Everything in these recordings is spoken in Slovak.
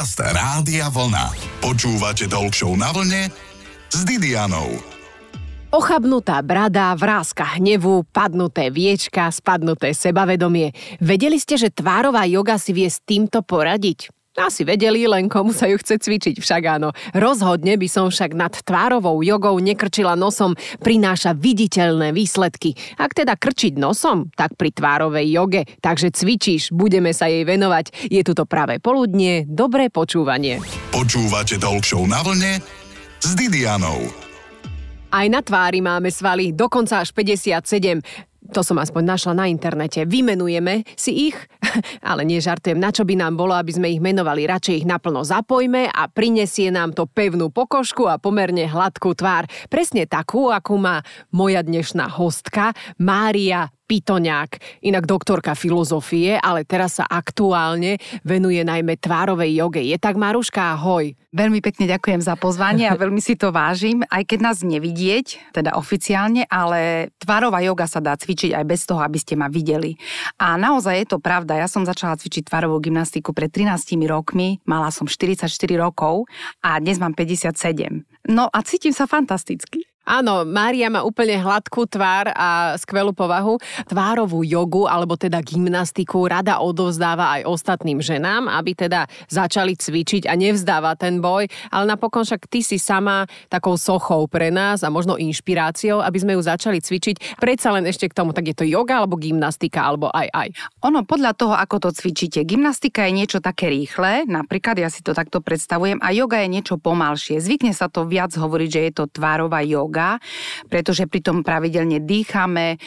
Podcast Rádia Vlna. Počúvate Talk na vlne s Didianou. Ochabnutá brada, vrázka hnevu, padnuté viečka, spadnuté sebavedomie. Vedeli ste, že tvárová joga si vie s týmto poradiť? Asi vedeli, len komu sa ju chce cvičiť, však áno. Rozhodne by som však nad tvárovou jogou nekrčila nosom, prináša viditeľné výsledky. Ak teda krčiť nosom, tak pri tvárovej joge. Takže cvičíš, budeme sa jej venovať. Je tu to práve poludnie, dobré počúvanie. Počúvate Talk na vlne s Didianou. Aj na tvári máme svaly, dokonca až 57 to som aspoň našla na internete. Vymenujeme si ich, ale nie žartujem, na čo by nám bolo, aby sme ich menovali. Radšej ich naplno zapojme a prinesie nám to pevnú pokožku a pomerne hladkú tvár. Presne takú, akú má moja dnešná hostka Mária Pitoňák, inak doktorka filozofie, ale teraz sa aktuálne venuje najmä tvárovej joge. Je tak, Maruška, ahoj. Veľmi pekne ďakujem za pozvanie a veľmi si to vážim, aj keď nás nevidieť, teda oficiálne, ale tvárová joga sa dá cvičiť aj bez toho, aby ste ma videli. A naozaj je to pravda, ja som začala cvičiť tvárovú gymnastiku pred 13 rokmi, mala som 44 rokov a dnes mám 57. No a cítim sa fantasticky. Áno, Mária má úplne hladkú tvár a skvelú povahu. Tvárovú jogu, alebo teda gymnastiku, rada odovzdáva aj ostatným ženám, aby teda začali cvičiť a nevzdáva ten boj. Ale napokon však ty si sama takou sochou pre nás a možno inšpiráciou, aby sme ju začali cvičiť. Predsa len ešte k tomu, tak je to yoga alebo gymnastika, alebo aj aj. Ono podľa toho, ako to cvičíte. Gymnastika je niečo také rýchle, napríklad ja si to takto predstavujem, a yoga je niečo pomalšie. Zvykne sa to viac hovoriť, že je to tvárová yoga yoga, pretože pri tom pravidelne dýchame, e,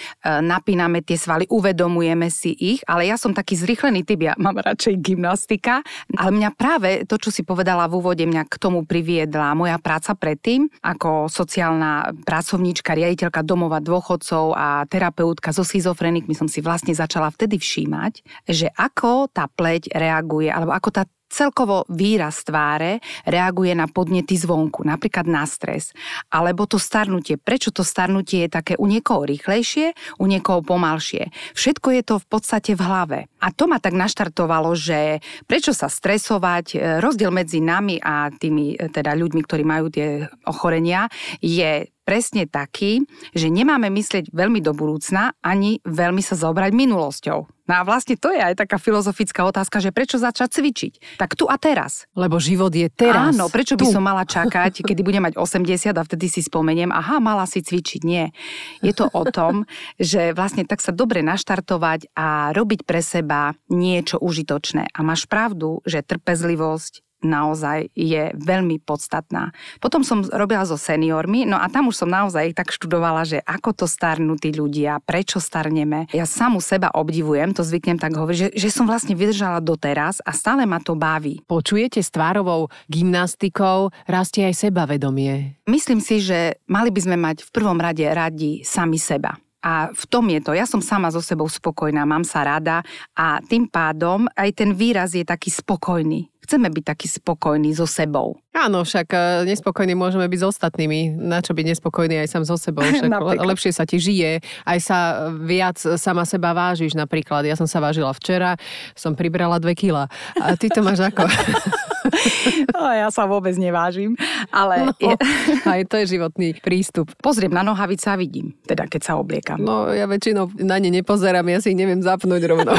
napíname tie svaly, uvedomujeme si ich, ale ja som taký zrychlený typ, ja mám radšej gymnastika, ale mňa práve to, čo si povedala v úvode, mňa k tomu priviedla moja práca predtým, ako sociálna pracovníčka, riaditeľka domova dôchodcov a terapeutka so schizofrenikmi som si vlastne začala vtedy všímať, že ako tá pleť reaguje, alebo ako tá celkovo výraz tváre reaguje na podnety zvonku, napríklad na stres. Alebo to starnutie. Prečo to starnutie je také u niekoho rýchlejšie, u niekoho pomalšie. Všetko je to v podstate v hlave. A to ma tak naštartovalo, že prečo sa stresovať, e, rozdiel medzi nami a tými e, teda ľuďmi, ktorí majú tie ochorenia, je presne taký, že nemáme myslieť veľmi do budúcna, ani veľmi sa zaobrať minulosťou. No a vlastne to je aj taká filozofická otázka, že prečo začať cvičiť? Tak tu a teraz. Lebo život je teraz. Áno, prečo tu. by som mala čakať, kedy budem mať 80 a vtedy si spomeniem, aha, mala si cvičiť. Nie. Je to o tom, že vlastne tak sa dobre naštartovať a robiť pre seba niečo užitočné. A máš pravdu, že trpezlivosť, naozaj je veľmi podstatná. Potom som robila so seniormi, no a tam už som naozaj tak študovala, že ako to starnú tí ľudia, prečo starneme. Ja samu seba obdivujem, to zvyknem tak hovoriť, že, že som vlastne vydržala doteraz a stále ma to baví. Počujete s tvárovou gymnastikou rastie aj sebavedomie? Myslím si, že mali by sme mať v prvom rade radi sami seba. A v tom je to. Ja som sama so sebou spokojná, mám sa rada a tým pádom aj ten výraz je taký spokojný chceme byť taký spokojní so sebou. Áno, však e, nespokojní môžeme byť s ostatnými. Na čo byť nespokojný aj sám so sebou? Však lepšie sa ti žije, aj sa viac sama seba vážiš napríklad. Ja som sa vážila včera, som pribrala dve kila. A ty to máš ako? No, ja sa vôbec nevážim, ale... No, je... Aj to je životný prístup. Pozriem na nohavice a vidím, teda keď sa obliekam. No, ja väčšinou na ne nepozerám, ja si ich neviem zapnúť rovno.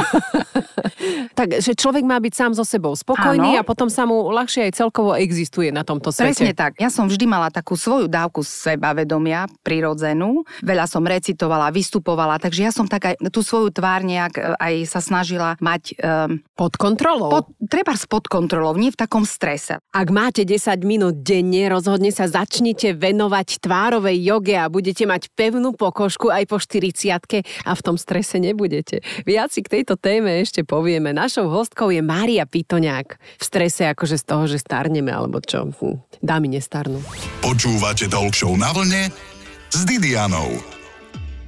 tak, že človek má byť sám so sebou spokojný Áno. a potom sa mu ľahšie aj celkovo existuje na tomto svete. Presne tak. Ja som vždy mala takú svoju dávku sebavedomia prirodzenú. Veľa som recitovala, vystupovala, takže ja som tak aj tú svoju tvár nejak e, aj sa snažila mať... Um, pod kontrolou? Pod, treba pod kontrolou, nie v takom strese. Ak máte 10 minút denne, rozhodne sa začnite venovať tvárovej joge a budete mať pevnú pokožku aj po 40 a v tom strese nebudete. Viac si k tejto téme ešte povieme. Našou hostkou je Mária Pitoňák. V strese akože z toho, že starneme, alebo čo. Hm, dámy nestarnú. Počúvate Talk na vlne s Didianou.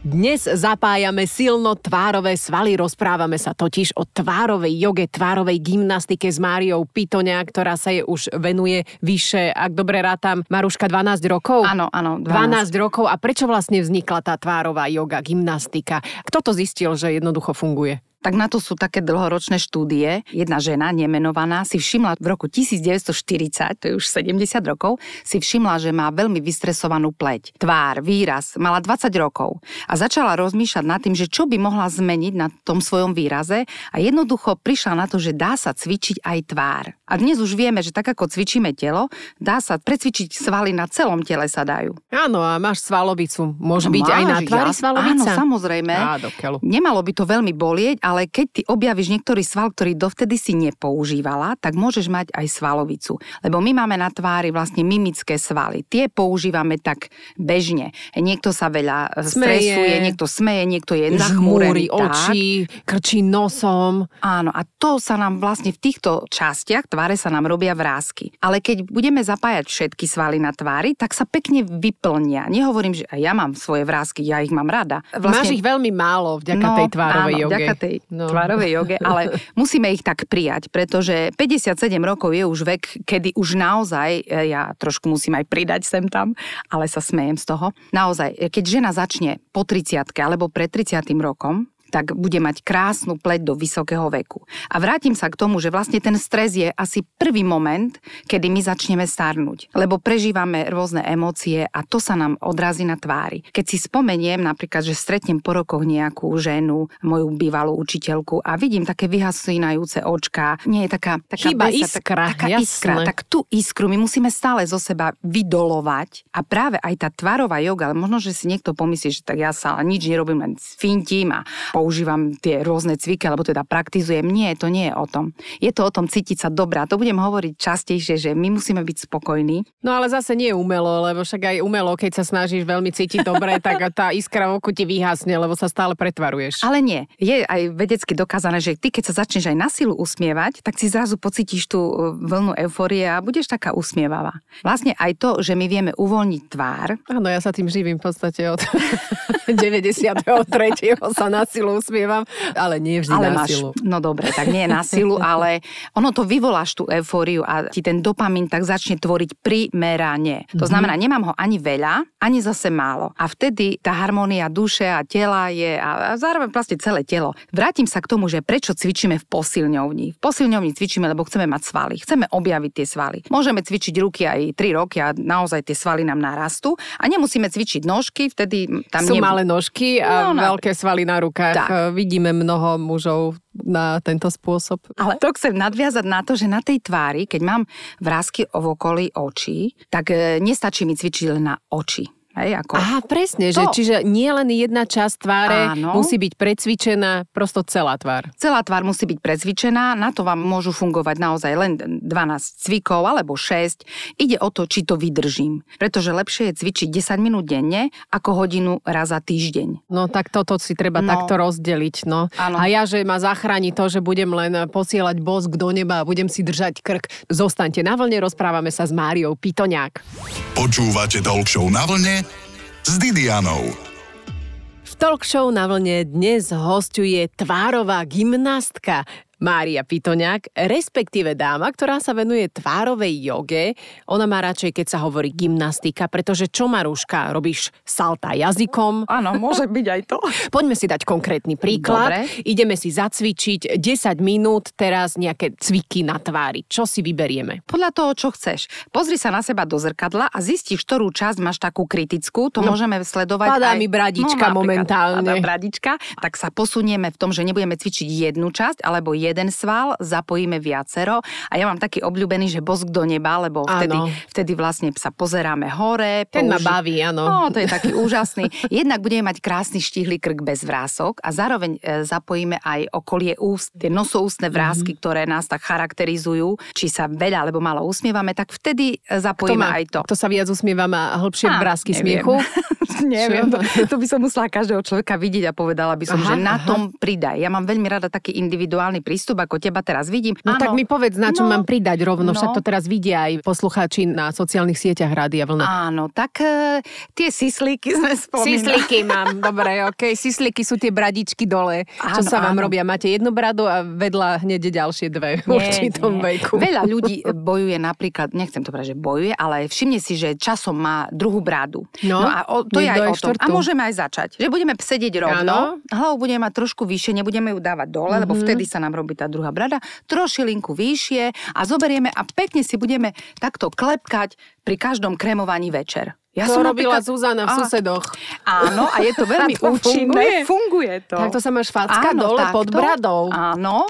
Dnes zapájame silno tvárové svaly, rozprávame sa totiž o tvárovej joge, tvárovej gymnastike s Máriou Pitoňa, ktorá sa je už venuje vyše, ak dobre rátam, Maruška 12 rokov? Áno, áno. 12. 12 rokov. A prečo vlastne vznikla tá tvárová joga, gymnastika? Kto to zistil, že jednoducho funguje? Tak na to sú také dlhoročné štúdie. Jedna žena, nemenovaná, si všimla v roku 1940, to je už 70 rokov, si všimla, že má veľmi vystresovanú pleť. Tvár, výraz, mala 20 rokov a začala rozmýšľať nad tým, že čo by mohla zmeniť na tom svojom výraze a jednoducho prišla na to, že dá sa cvičiť aj tvár. A dnes už vieme, že tak ako cvičíme telo, dá sa precvičiť svaly na celom tele sa dajú. Áno, a máš svalovicu. Môže byť aj na tvári svalovica? Áno, samozrejme. Á, Nemalo by to veľmi bolieť, ale keď ty objavíš niektorý sval, ktorý dovtedy si nepoužívala, tak môžeš mať aj svalovicu. Lebo my máme na tvári vlastne mimické svaly. Tie používame tak bežne. Niekto sa veľa smeje. stresuje, niekto smeje, niekto je zachmúrený. oči, krčí nosom. Áno, a to sa nám vlastne v týchto častiach tváre sa nám robia vrázky. Ale keď budeme zapájať všetky svaly na tvári, tak sa pekne vyplnia. Nehovorím, že ja mám svoje vrázky, ja ich mám rada. Vlastne... Máš ich veľmi málo vďaka no, tej tvárovej áno, joge. vďaka tej no. tvárovej joge, ale musíme ich tak prijať, pretože 57 rokov je už vek, kedy už naozaj, e, ja trošku musím aj pridať sem tam, ale sa smejem z toho. Naozaj, keď žena začne po 30 alebo pred 30 rokom, tak bude mať krásnu pleť do vysokého veku. A vrátim sa k tomu, že vlastne ten stres je asi prvý moment, kedy my začneme starnúť. Lebo prežívame rôzne emócie a to sa nám odrazí na tvári. Keď si spomeniem napríklad, že stretnem po rokoch nejakú ženu, moju bývalú učiteľku a vidím také vyhasínajúce očká, nie je taká, taká Chyba besa, iskra, tak, taká iskra, tak tú iskru my musíme stále zo seba vydolovať a práve aj tá tvarová joga, ale možno, že si niekto pomyslí, že tak ja sa nič nerobím, len fintím a používam tie rôzne cviky, alebo teda praktizujem. Nie, to nie je o tom. Je to o tom cítiť sa dobrá. To budem hovoriť častejšie, že my musíme byť spokojní. No ale zase nie umelo, lebo však aj umelo, keď sa snažíš veľmi cítiť dobre, tak tá iskra v oku ti vyhasne, lebo sa stále pretvaruješ. Ale nie. Je aj vedecky dokázané, že ty, keď sa začneš aj na silu usmievať, tak si zrazu pocítiš tú e, vlnu eufórie a budeš taká usmievavá. Vlastne aj to, že my vieme uvoľniť tvár. Áno, ja sa tým živím v podstate od 93. sa na silu silu usmievam, ale nie vždy ale na máš, silu. No dobre, tak nie na silu, ale ono to vyvoláš tú eufóriu a ti ten dopamín tak začne tvoriť primerane. To mhm. znamená, nemám ho ani veľa, ani zase málo. A vtedy tá harmónia duše a tela je a, zároveň vlastne celé telo. Vrátim sa k tomu, že prečo cvičíme v posilňovni. V posilňovni cvičíme, lebo chceme mať svaly. Chceme objaviť tie svaly. Môžeme cvičiť ruky aj 3 roky a naozaj tie svaly nám narastú. A nemusíme cvičiť nožky, vtedy tam Sú nie... malé nožky a no, veľké svaly na rukách tak. Eh, vidíme mnoho mužov na tento spôsob. Ale to chcem nadviazať na to, že na tej tvári, keď mám vrázky v okolí očí, tak eh, nestačí mi cvičiť len na oči. Hej, ako... Aha, presne, že, čiže nie len jedna časť tváre Áno. musí byť precvičená, prosto celá tvár. Celá tvár musí byť precvičená, na to vám môžu fungovať naozaj len 12 cvikov alebo 6. Ide o to, či to vydržím. Pretože lepšie je cvičiť 10 minút denne ako hodinu raz za týždeň. No tak toto si treba no. takto rozdeliť. No. A ja, že ma zachráni to, že budem len posielať bosk do neba a budem si držať krk. Zostaňte na vlne, rozprávame sa s Máriou Pitoňák. Počúvate Talk na vlne s Didianou. V talk show na vlne dnes hostuje tvárová gymnastka Mária Pitoňák, respektíve dáma, ktorá sa venuje tvárovej joge. Ona má radšej, keď sa hovorí gymnastika, pretože čo Maruška, robíš salta jazykom? Áno, môže byť aj to. Poďme si dať konkrétny príklad. Dobre. Ideme si zacvičiť 10 minút teraz nejaké cviky na tvári. Čo si vyberieme? Podľa toho, čo chceš. Pozri sa na seba do zrkadla a zistíš, ktorú časť máš takú kritickú. To no, môžeme sledovať Padá aj... mi bradička no, momentálne. Padá bradička. Tak sa posunieme v tom, že nebudeme cvičiť jednu časť alebo jeden sval, zapojíme viacero a ja mám taký obľúbený, že bosk do neba, lebo vtedy, vtedy vlastne sa pozeráme hore. Ten použi- ma baví, áno. No, to je taký úžasný. Jednak budeme mať krásny štihlý krk bez vrások a zároveň e, zapojíme aj okolie úst, tie nosoústne vrázky, mm-hmm. ktoré nás tak charakterizujú, či sa veľa alebo málo usmievame, tak vtedy e, zapojíme má, aj to. Kto sa viac usmieva, má hĺbšie vrázky neviem. smiechu? neviem, to, to by som musela každého človeka vidieť a povedala by som, aha, že na aha. tom pridaj. Ja mám veľmi rada taký individuálny prístup, ako teba teraz vidím. No Áno. tak mi povedz, na čo no, mám pridať rovno, no. však to teraz vidia aj poslucháči na sociálnych sieťach Rádia Vlna. Áno, tak uh, tie sislíky sme spomínali. Sislíky mám, dobre, ok. Sislíky sú tie bradičky dole. Áno, čo sa vám áno. robia? Máte jednu bradu a vedľa hneď ďalšie dve v určitom nie. veku. Veľa ľudí bojuje napríklad, nechcem to povedať, že bojuje, ale všimne si, že časom má druhú bradu. No, no a o, to je aj o tom. A môžeme aj začať. Že budeme sedieť rovno, hlavu budeme mať trošku vyššie, nebudeme ju dávať dole, mm-hmm. lebo Mhm. vtedy sa nám robí tá druhá brada. Trošilinku vyššie a zoberieme a pekne si budeme takto klepkať pri každom krémovaní večer. Ja to robila napríklad- Zuzana v Á, susedoch. Áno, a je to veľmi A to účinné. funguje? Funguje to. Takto sa máš facka dole pod bradou. Áno.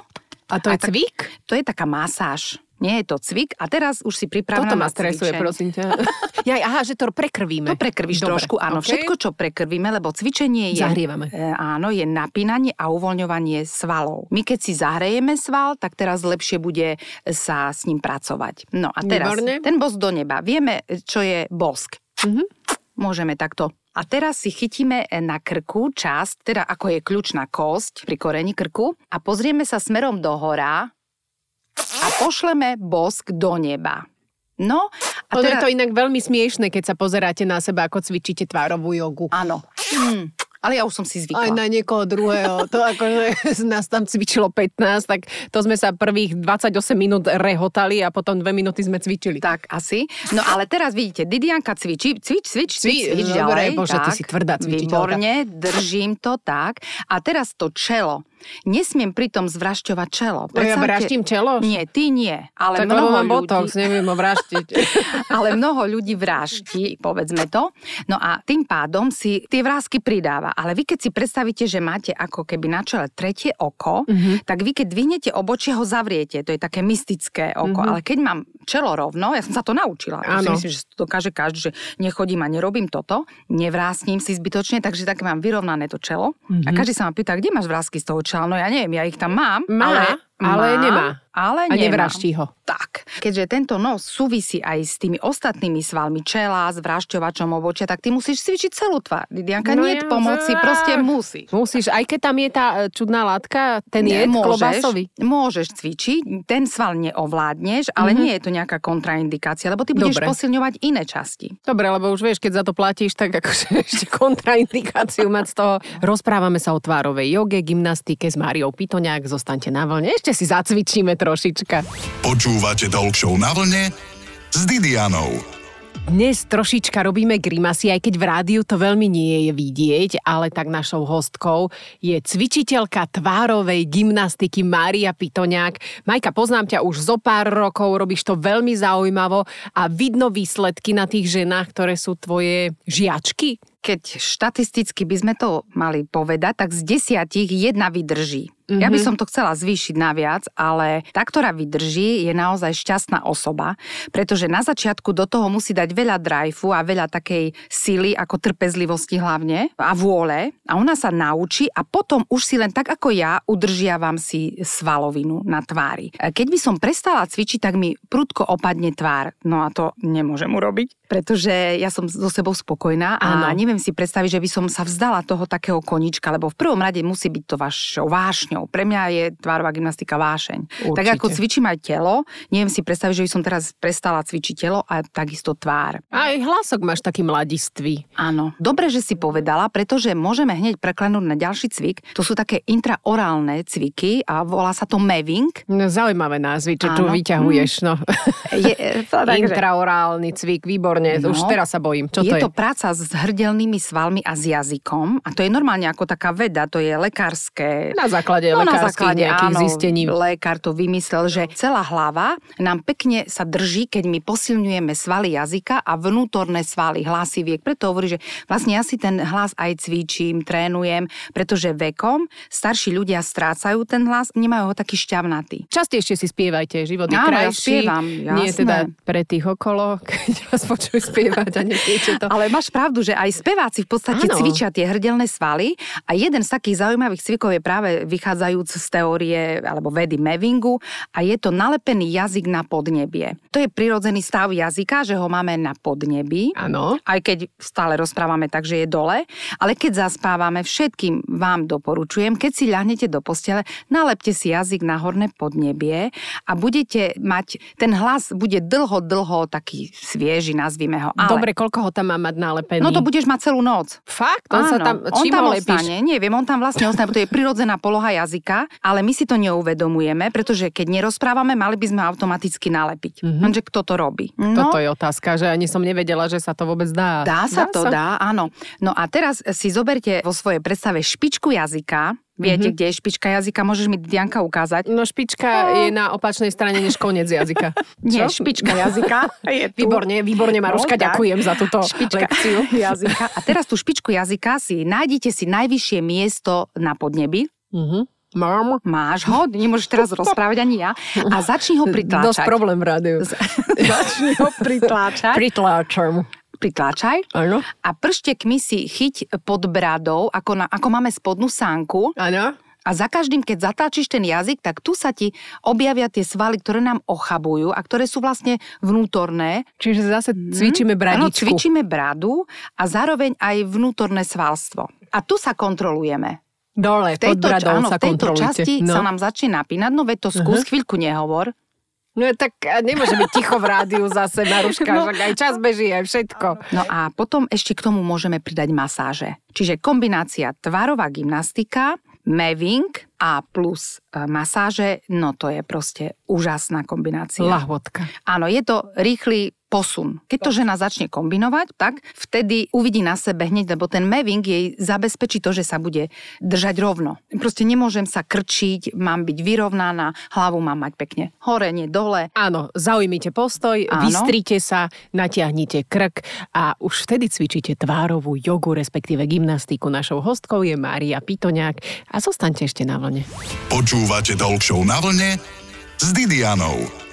A to je tak- cvik? To je taká masáž. Nie je to cvik a teraz už si pripravená Toto ma stresuje, cvičenie. prosím ťa. Ja, aha, že to prekrvíme. To prekrvíš Dobre, trošku, áno. okej. Všetko, čo prekrvíme, lebo cvičenie je... Zahrievame. E, áno, je napínanie a uvoľňovanie svalov. My keď si zahrejeme sval, tak teraz lepšie bude sa s ním pracovať. No a teraz, Výborne. ten bosk do neba. Vieme, čo je bosk. Mhm. Môžeme takto. A teraz si chytíme na krku časť, teda ako je kľúčná kosť pri koreni krku a pozrieme sa smerom do hora a pošleme bosk do neba. No, a Ono je teda... to inak veľmi smiešne, keď sa pozeráte na seba, ako cvičíte tvárovú jogu. Áno. Mm. Ale ja už som si zvykla. Aj na niekoho druhého. To akože nás tam cvičilo 15, tak to sme sa prvých 28 minút rehotali a potom dve minúty sme cvičili. Tak asi. No ale teraz vidíte, Didianka cvičí, cvič, cvič, cvič, Cvi- cvič dobre, ďalej. bože, ty tak. si tvrdá cvičiteľka. Výborne, držím to tak. A teraz to čelo. Nesmiem pritom zvrašťovať čelo. No ja vraštím čelo? Nie, ty nie. Ale tak mnoho mám ľudí... botox, neviem ho vraštiť. ale mnoho ľudí vraždí, povedzme to. No a tým pádom si tie vrázky pridáva. Ale vy keď si predstavíte, že máte ako keby na čele tretie oko, Mhm. mm-hmm. tak vy keď dvihnete obočie, ho zavriete. To je také mystické oko. Mhm. Mm-hmm. Ale keď mám čelo rovno, ja som sa to naučila. Ja si myslím, že to dokáže každý, že nechodím a nerobím toto, nevrásním si zbytočne, takže tak mám vyrovnané to čelo. Mhm. Mm-hmm. A každý sa ma pýta, kde máš vrázky z toho čela? No ja neviem, ja ich tam mám. Má, ale, ale nemá. Ale A nevraští ho. Tak, keďže tento nos súvisí aj s tými ostatnými svalmi čela, s vrašťovačom obočia, tak ty musíš cvičiť celú tvár. Didianka, No nie ja- pomoci, proste musíš. Musíš, aj keď tam je tá e, čudná látka, ten je klobásový. môžeš cvičiť, ten sval neovládneš, ale Mhm. nie je to nejaká kontraindikácia, lebo ty budeš Dobre. posilňovať iné časti. Dobre, lebo už vieš, keď za to platíš, tak akože ešte kontraindikáciu mať z toho. Rozprávame sa o tvárovej joge, gymnastike s Máriou Pitoňák. Zostaňte na vlne, ešte si zacvičíme trošička. Počúvate Talk Show na vlne s Didianou. Dnes trošička robíme grimasy, aj keď v rádiu to veľmi nie je vidieť, ale tak našou hostkou je cvičiteľka tvárovej gymnastiky Mária Pitoňák. Majka, poznám ťa už zo pár rokov, robíš to veľmi zaujímavo a vidno výsledky na tých ženách, ktoré sú tvoje žiačky. Keď štatisticky by sme to mali povedať, tak z desiatich jedna vydrží. Mm-hmm. Ja by som to chcela zvýšiť na viac, ale tá, ktorá vydrží, je naozaj šťastná osoba, pretože na začiatku do toho musí dať veľa drajfu a veľa takej sily, ako trpezlivosti hlavne a vôle a ona sa naučí a potom už si len tak ako ja udržiavam si svalovinu na tvári. Keď by som prestala cvičiť, tak mi prudko opadne tvár. No a to nemôžem urobiť, pretože ja som so sebou spokojná a Áno. neviem si predstaviť, že by som sa vzdala toho takého konička, lebo v prvom rade musí byť to vašou vášňou. Pre mňa je tvárová gymnastika vášeň. Určite. Tak ako cvičím aj telo, neviem si predstaviť, že by som teraz prestala cvičiť telo a takisto tvár. Aj hlasok máš taký mladistvý. Áno, dobre, že si povedala, pretože môžeme hneď preklenúť na ďalší cvik. To sú také intraorálne cviky a volá sa to maving. No, zaujímavé názvy, čo tu Áno. vyťahuješ. No. Je, e, takže- Intraorálny cvik, výborne. No. Už teraz sa bojím. Čo je to je? to práca s hrdelnými svalmi a s jazykom a to je normálne ako taká veda, to je lekárske. Na základe No, na lekárskych základe, nejakých áno, zistení. Lekár to vymyslel, že celá hlava nám pekne sa drží, keď my posilňujeme svaly jazyka a vnútorné svaly hlasiviek. Preto hovorí, že vlastne ja si ten hlas aj cvičím, trénujem, pretože vekom starší ľudia strácajú ten hlas, nemajú ho taký šťavnatý. Častejšie si spievajte, život je Áno, ja spievam, Nie jasné. teda pre tých okolo, keď vás počujú spievať a neviete to. Ale máš pravdu, že aj speváci v podstate Áno. cvičia tie hrdelné svaly a jeden z takých zaujímavých cvikov je práve vychádzajúc z teórie alebo vedy Mevingu a je to nalepený jazyk na podnebie. To je prirodzený stav jazyka, že ho máme na podnebí. Áno. Aj keď stále rozprávame tak, že je dole, ale keď zaspávame, všetkým vám doporučujem, keď si ľahnete do postele, nalepte si jazyk na horné podnebie a budete mať, ten hlas bude dlho, dlho taký svieži, nazvime nazvime ho. Ale... Dobre, koľko ho tam mám mať nalepený? No to budeš mať celú noc. Fakt? On sa tam, on čím tam ho lepíš? ostane, neviem, on tam vlastne ostane, to je prirodzená poloha jazyka, ale my si to neuvedomujeme, pretože keď nerozprávame, mali by sme automaticky nalepiť. Mm-hmm. Lenže kto to robí? No, Toto je otázka, že ani som nevedela, že sa to vôbec dá. Dá sa to, dá, áno. No a teraz si zoberte vo svojej predstave špičku jazyka, Viete, mm-hmm. kde je špička jazyka? Môžeš mi, Dianka, ukázať? No špička no. je na opačnej strane než koniec jazyka. Nie, špička jazyka je tu. Výborne, výborne, Maruška, no, ďakujem za túto špička lekciu. jazyka. A teraz tú špičku jazyka si nájdete si najvyššie miesto na podnebi. Mm-hmm. Mám. Máš ho, nemôžeš teraz rozprávať ani ja. A začni ho pritláčať. Dosť problém v rádiu. začni ho pritláčať. Pritláčam pritláčaj Áno. a prštekmi si chyť pod bradou, ako, na, ako máme spodnú sánku. Áno. A za každým, keď zatáčiš ten jazyk, tak tu sa ti objavia tie svaly, ktoré nám ochabujú a ktoré sú vlastne vnútorné. Čiže zase cvičíme bradičku. Áno, cvičíme bradu a zároveň aj vnútorné svalstvo. A tu sa kontrolujeme. Dole, V tejto, pod bradou áno, sa v tejto kontrolujte. časti no. sa nám začne napínať, no veď to skús, uh-huh. chvíľku nehovor. No tak nemôže byť ticho v rádiu zase, Maruška, No. aj čas beží, aj všetko. No a potom ešte k tomu môžeme pridať masáže. Čiže kombinácia tvarová gymnastika, maving a plus e, masáže, no to je proste úžasná kombinácia. Lahvodka. Áno, je to rýchly posun. Keď to žena začne kombinovať, tak vtedy uvidí na sebe hneď, lebo ten maving jej zabezpečí to, že sa bude držať rovno. Proste nemôžem sa krčiť, mám byť vyrovnaná, hlavu mám mať pekne hore, nie dole. Áno, zaujmite postoj, Áno. vystrite sa, natiahnite krk a už vtedy cvičíte tvárovú jogu, respektíve gymnastiku. Našou hostkou je Mária Pitoňák a zostaňte ešte na vlne. Počúvate Talk na vlne s Didianou.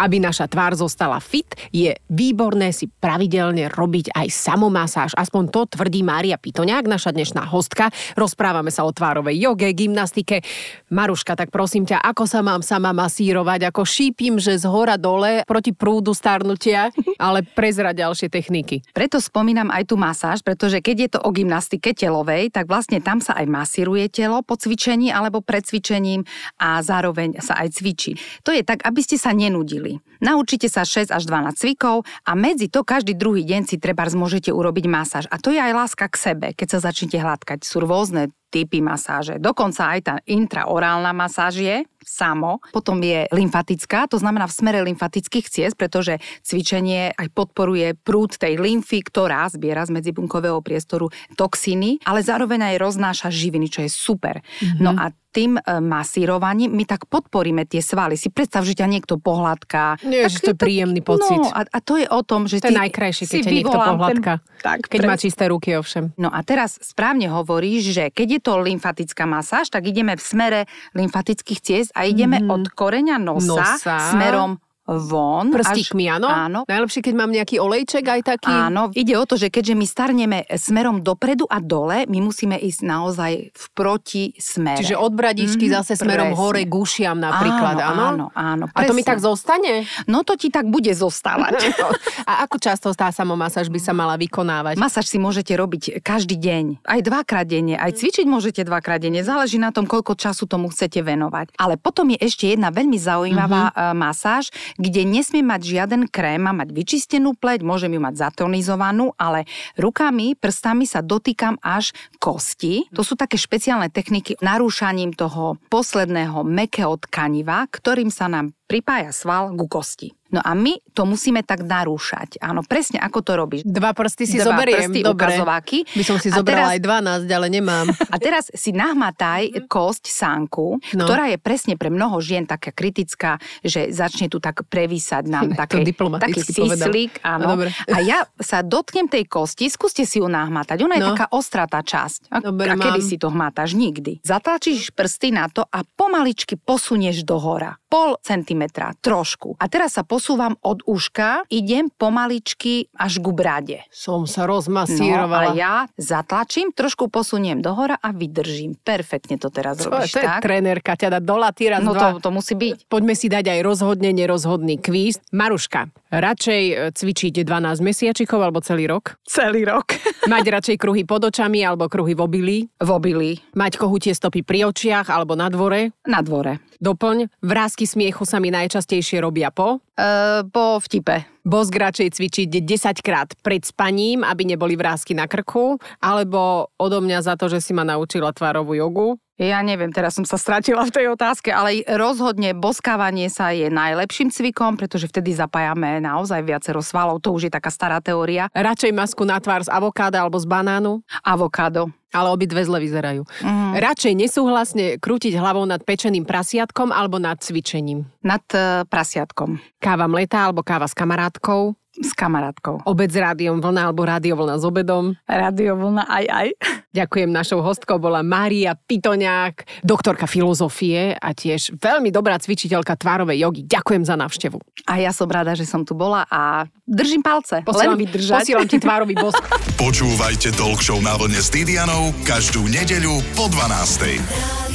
Aby naša tvár zostala fit, je výborné si pravidelne robiť aj samomasáž. Aspoň to tvrdí Mária Pitoňák, naša dnešná hostka. Rozprávame sa o tvárovej joge, gymnastike. Maruška, tak prosím ťa, ako sa mám sama masírovať? Ako šípim, že z hora dole proti prúdu starnutia, ale prezrať ďalšie techniky. Preto spomínam aj tú masáž, pretože keď je to o gymnastike telovej, tak vlastne tam sa aj masíruje telo po cvičení alebo pred cvičením a zároveň sa aj cvičí. To je tak, aby ste sa nenudili. Naučite sa 6 až 12 cvikov a medzi to každý druhý deň si treba môžete urobiť masáž. A to je aj láska k sebe, keď sa začnete hladkať. Sú rôzne typy masáže. Dokonca aj tá intraorálna masáž je samo. Potom je lymfatická, to znamená v smere lymfatických ciest, pretože cvičenie aj podporuje prúd tej lymfy, ktorá zbiera z medzibunkového priestoru toxíny, ale zároveň aj roznáša živiny, čo je super. Mm-hmm. No a tým e, masírovaním my tak podporíme tie svaly. Si predstav, že ťa niekto pohľadká. Nie, že to je príjemný pocit. No a, a to je o tom, že To je najkrajšie, keď ťa niekto pohľadká. Ten, tak, Keď má presne. čisté ruky, ovšem. No a teraz správne hovoríš, že keď je to lymfatická masáž, tak ideme v smere lymfatických ciest a ideme mm. od koreňa nosa, Nosa. smerom von. Prstíkmi, áno? Áno. Najlepšie, keď mám nejaký olejček aj taký. Áno, ide o to, že keďže my starneme smerom dopredu a dole, my musíme ísť naozaj v proti smere. Čiže od bradičky Mhm, zase smerom presne. hore k ušiam napríklad, áno? Áno, áno, A to mi tak zostane? No to ti tak bude zostávať. A ako často tá samomasáž by sa mala vykonávať? Masáž si môžete robiť každý deň, aj dvakrát denne, aj cvičiť môžete dvakrát denne, záleží na tom, koľko času tomu chcete venovať. Ale potom je ešte jedna veľmi zaujímavá mm-hmm. masáž, kde nesmie mať žiaden krém, má mať vyčistenú pleť, môžem ju mať zatonizovanú, ale rukami, prstami sa dotýkam až kosti. To sú také špeciálne techniky narúšaním toho posledného mekého tkaniva, ktorým sa nám pripája sval ku kosti. No a my to musíme tak narúšať. Áno, presne ako to robíš. Dva prsty si Dva zoberiem, prsty, dobre. ukazováky. By som si A zobrala teraz- aj 12, ale nemám. A teraz si nahmataj kosť sánku, No. ktorá je presne pre mnoho žien taká kritická, že začne tu tak prevísať nám také, taký povedal. síslik. No, Áno. dobre. A ja sa dotknem tej kosti, skúste si ju nahmatať. Ona je No. taká ostrá tá časť. A, Dobre, a kedy mám. si to hmátaš? Nikdy. Zatlačíš prsty na to a pomaličky posunieš do hora. Pol centimetra, trošku. A teraz sa posúvam od uška, idem pomaličky až ku brade. Som sa No, rozmasírovala. a ja zatlačím, trošku posuniem dohora a vydržím. Perfektne to teraz to, robíš, to je tak? trenérka, ťa dá do laty raz, No dva. to, to musí byť. Poďme si dať aj rozhodne nerozhodný kvíz. Maruška, radšej e, cvičiť 12 mesiačikov alebo celý rok? Celý rok. Mať radšej kruhy pod očami alebo kruhy v obilí? v obili, Mať kohutie stopy pri očiach alebo na dvore? na dvore. Doplň, vrázky smiechu sa mi najčastejšie robia po? Uh, po vtipe. Bosk radšej cvičiť 10 krát pred spaním, aby neboli vrázky na krku, alebo odo mňa za to, že si ma naučila tvárovú jogu. Ja neviem, teraz som sa stratila v tej otázke, ale rozhodne boskávanie sa je najlepším cvikom, pretože vtedy zapájame naozaj viacero svalov. To už je taká stará teória. Radšej masku na tvár z avokáda alebo z banánu. Avokádo. Ale obidve zle vyzerajú. Mm. Radšej nesúhlasne krútiť hlavou nad pečeným prasiatkom alebo nad cvičením. Nad uh, prasiatkom. Káva mletá alebo káva s kamarátkou. S kamarátkou. Obed s rádiom vlna alebo rádio vlna s obedom. Rádio vlna aj aj. Ďakujem, našou hostkou bola Mária Pitoňák, doktorka filozofie a tiež veľmi dobrá cvičiteľka tvárovej jogy. Ďakujem za návštevu. A ja som rada, že som tu bola a držím palce. Posielam, len vydržať. Posielam ti tvárový bosk. Počúvajte Talk Show na vlne s Didianou každú nedeľu po 12.